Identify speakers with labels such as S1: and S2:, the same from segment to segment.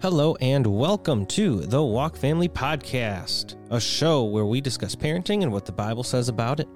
S1: Hello, and welcome to the Walk Family Podcast, a show where we discuss parenting and what the Bible says about it.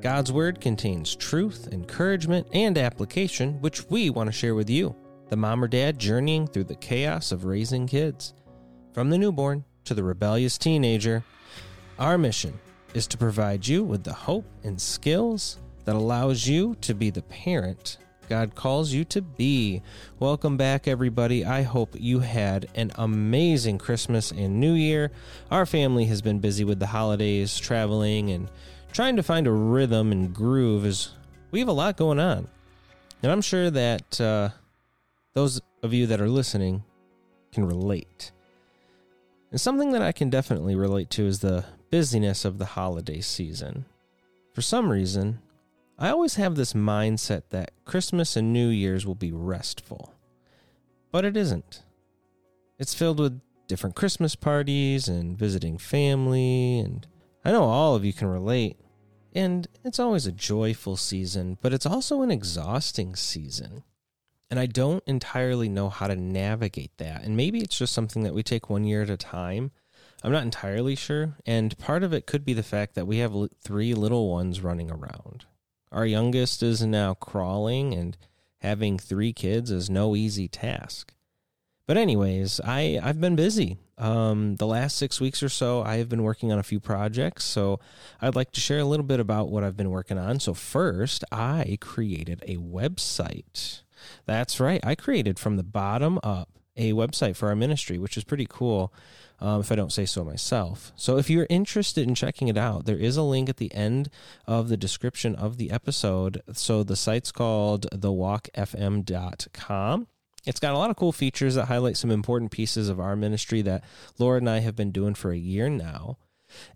S1: God's Word contains truth, encouragement, and application, which we want to share with you, the mom or dad journeying through the chaos of raising kids. From the newborn to the rebellious teenager, our mission is to provide you with the hope and skills that allows you to be the parent God calls you to be. Welcome back, everybody. I hope you had an amazing Christmas and New Year. Our family has been busy with the holidays, traveling, and trying to find a rhythm and groove as we have a lot going on. And I'm sure that uh, those of you that are listening can relate. And something that I can definitely relate to is the busyness of the holiday season. For some reason, I always have this mindset that Christmas and New Year's will be restful. But it isn't. It's filled with different Christmas parties and visiting family, and I know all of you can relate. And it's always a joyful season, but it's also an exhausting season. And I don't entirely know how to navigate that. And maybe it's just something that we take one year at a time. I'm not entirely sure. And part of it could be the fact that we have three little ones running around. Our youngest is now crawling, and having three kids is no easy task. But anyways, I I've been busy. Um, the last six weeks or so, I have been working on a few projects. So I'd like to share a little bit about what I've been working on. So first, I created a website. That's right, I created from the bottom up a website for our ministry, which is pretty cool um, if I don't say so myself. So if you're interested in checking it out, there is a link at the end of the description of the episode. So the site's called thewalkfm.com. It's got a lot of cool features that highlight some important pieces of our ministry that Laura and I have been doing for a year now.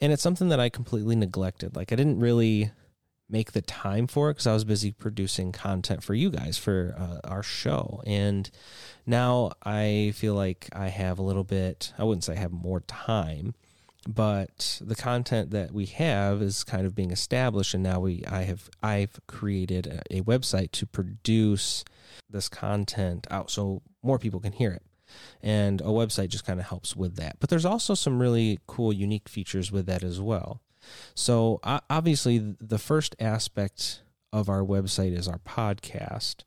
S1: And it's something that I completely neglected. Like, I didn't really make the time for it because I was busy producing content for you guys for uh, our show. And now I feel like I have a little bit, I wouldn't say I have more time, but the content that we have is kind of being established and now we I have I've created a, a website to produce this content out so more people can hear it and a website just kind of helps with that. But there's also some really cool, unique features with that as well. So obviously, the first aspect of our website is our podcast,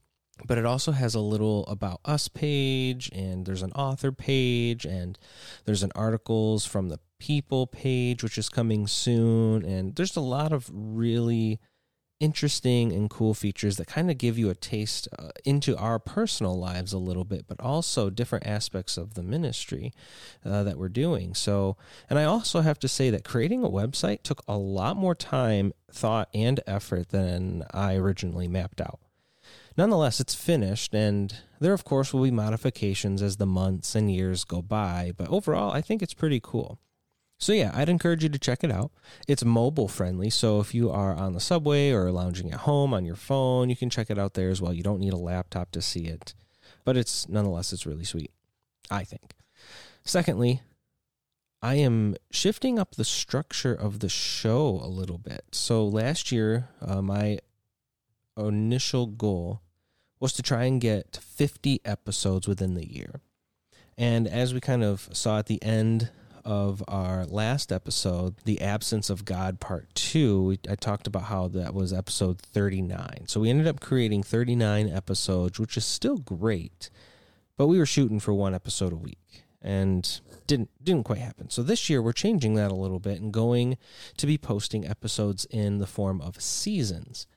S1: but it also has a little about us page, and there's an author page, and there's an articles from the people page, which is coming soon, and there's a lot of really interesting and cool features that kind of give you a taste uh, into our personal lives a little bit, but also different aspects of the ministry uh, that we're doing. So, and I also have to say that creating a website took a lot more time, thought, and effort than I originally mapped out. Nonetheless, it's finished, and there, of course, will be modifications as the months and years go by, but overall, I think it's pretty cool. So yeah, I'd encourage you to check it out. It's mobile friendly, so if you are on the subway or lounging at home on your phone, you can check it out there as well. You don't need a laptop to see it. But it's nonetheless it's really sweet, I think. Secondly, I am shifting up the structure of the show a little bit. So last year, uh, my initial goal was to try and get 50 episodes within the year. And as we kind of saw at the end of our last episode, The Absence of God Part 2, I talked about how that was episode 39. So we ended up creating 39 episodes, which is still great, but we were shooting for one episode a week and didn't didn't quite happen. So this year we're changing that a little bit and going to be posting episodes in the form of seasons.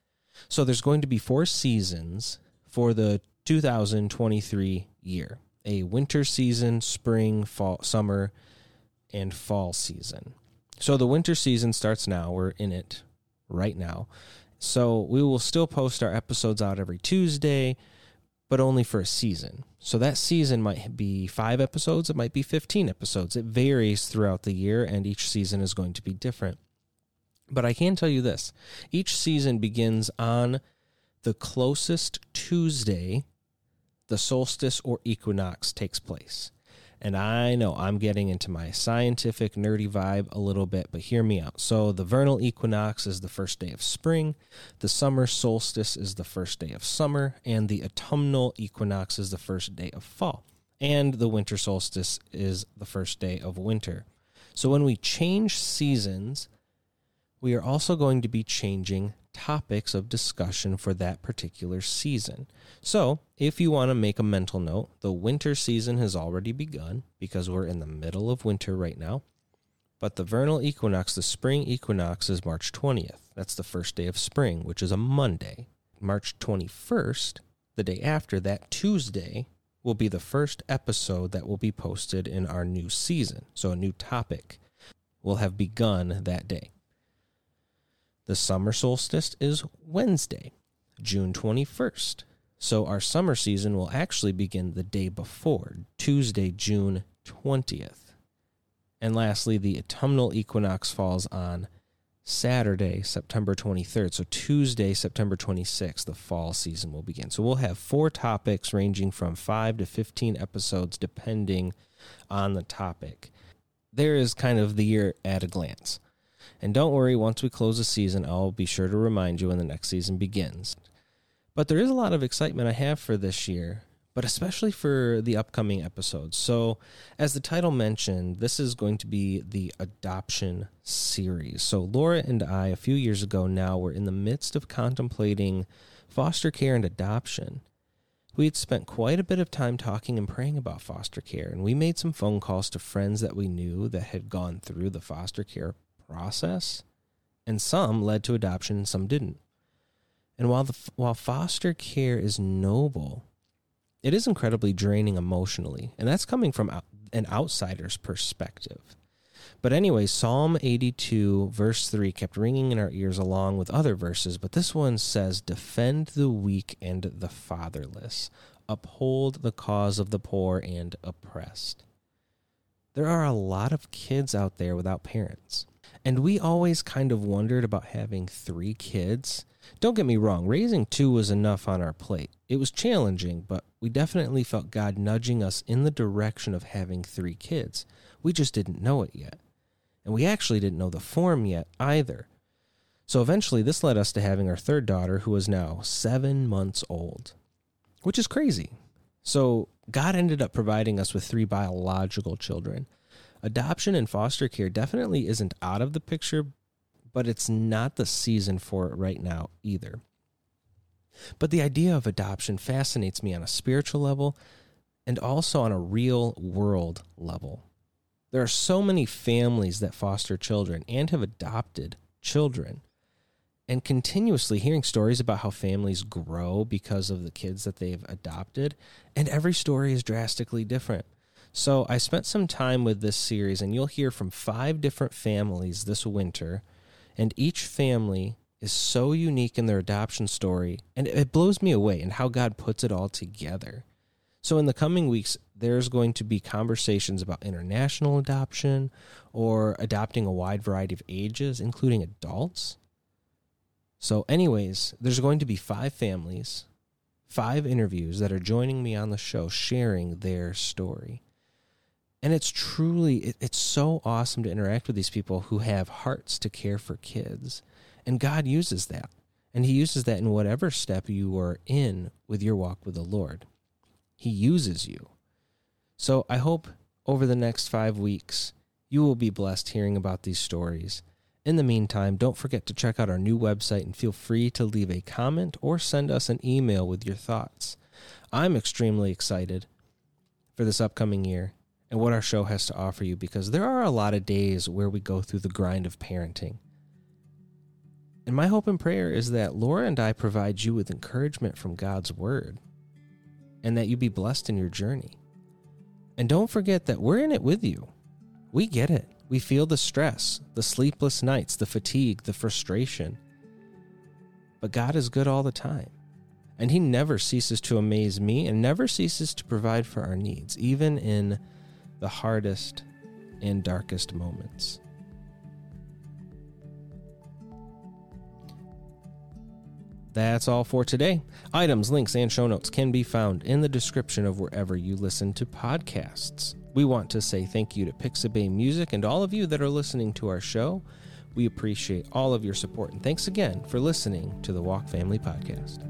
S1: So there's going to be four seasons for the 2023 year. A winter season, spring, fall, summer, and fall season. So the winter season starts now. We're in it right now. So we will still post our episodes out every Tuesday, but only for a season. So that season might be five episodes, it might be 15 episodes. It varies throughout the year, and each season is going to be different. But I can tell you this each season begins on the closest Tuesday the solstice or equinox takes place. And I know I'm getting into my scientific, nerdy vibe a little bit, but hear me out. So, the vernal equinox is the first day of spring, the summer solstice is the first day of summer, and the autumnal equinox is the first day of fall. and the winter solstice is the first day of winter. So when we change seasons, we are also going to be changing topics of discussion for that particular season. So, if you want to make a mental note, the winter season has already begun because we're in the middle of winter right now. But the vernal equinox, the spring equinox, is March 20th. That's the first day of spring, which is a Monday. March 21st, the day after that, Tuesday, will be the first episode that will be posted in our new season. So, a new topic will have begun that day. The summer solstice is Wednesday, June 21st. So, our summer season will actually begin the day before, Tuesday, June 20th. And lastly, the autumnal equinox falls on Saturday, September 23rd. So Tuesday, September 26th, the fall season will begin. So we'll have four topics ranging from 5 to 15 episodes depending on the topic. There is kind of the year at a glance. And don't worry, once we close the season, I'll be sure to remind you when the next season begins. But there is a lot of excitement I have for this year but especially for the upcoming episodes. So, as the title mentioned, this is going to be the adoption series. So, Laura and I, a few years ago now, were in the midst of contemplating foster care and adoption. We had spent quite a bit of time talking and praying about foster care, and we made some phone calls to friends that we knew that had gone through the foster care process, and some led to adoption and some didn't. And while the while foster care is noble, it is incredibly draining emotionally, and that's coming from an outsider's perspective. But anyway, Psalm 82, verse 3, kept ringing in our ears along with other verses, but this one says, Defend the weak and the fatherless, uphold the cause of the poor and oppressed. There are a lot of kids out there without parents. And we always kind of wondered about having three kids don't get me wrong, raising two was enough on our plate. It was challenging, but we definitely felt God nudging us in the direction of having three kids. We just didn't know it yet. And we actually didn't know the form yet either. So eventually, this led us to having our third daughter, who is now seven months old, which is crazy. So God ended up providing us with three biological children. Adoption and foster care definitely isn't out of the picture, but it's not the season for it right now either. But the idea of adoption fascinates me on a spiritual level and also on a real world level. There are so many families that foster children and have adopted children. And continuously hearing stories about how families grow because of the kids that they've adopted, and every story is drastically different. So, I spent some time with this series, and you'll hear from five different families this winter and each family is so unique in their adoption story, and it blows me away and how God puts it all together. So, in the coming weeks, there's going to be conversations about international adoption or adopting a wide variety of ages, including adults. So, anyways, there's going to be five families, five interviews that are joining me on the show sharing their story and it's truly it, it's so awesome to interact with these people who have hearts to care for kids. And god uses that. And he uses that in whatever step you are in with your walk with the lord. He uses you. So i hope over the next five weeks you will be blessed hearing about these stories. In the meantime don't forget to check out our new website and feel free to leave a comment or send us an email with your thoughts. I'm extremely excited for this upcoming year and what our show has to offer you because there are a lot of days where we go through the grind of parenting. And my hope and prayer is that Laura and I provide you with encouragement from God's Word and that you be blessed in your journey. And don't forget that we're in it with you. We get it. We feel the stress, the sleepless nights, the fatigue, the frustration. But God is good all the time. And He never ceases to amaze me and never ceases to provide for our needs, even in the hardest and darkest moments. That's all for today. Items, links, and show notes can be found in the description of wherever you listen to podcasts. We want to say thank you to Pixabay Music and all of you that are listening to our show. We appreciate all of your support and thanks again for listening to the Walk Family Podcast.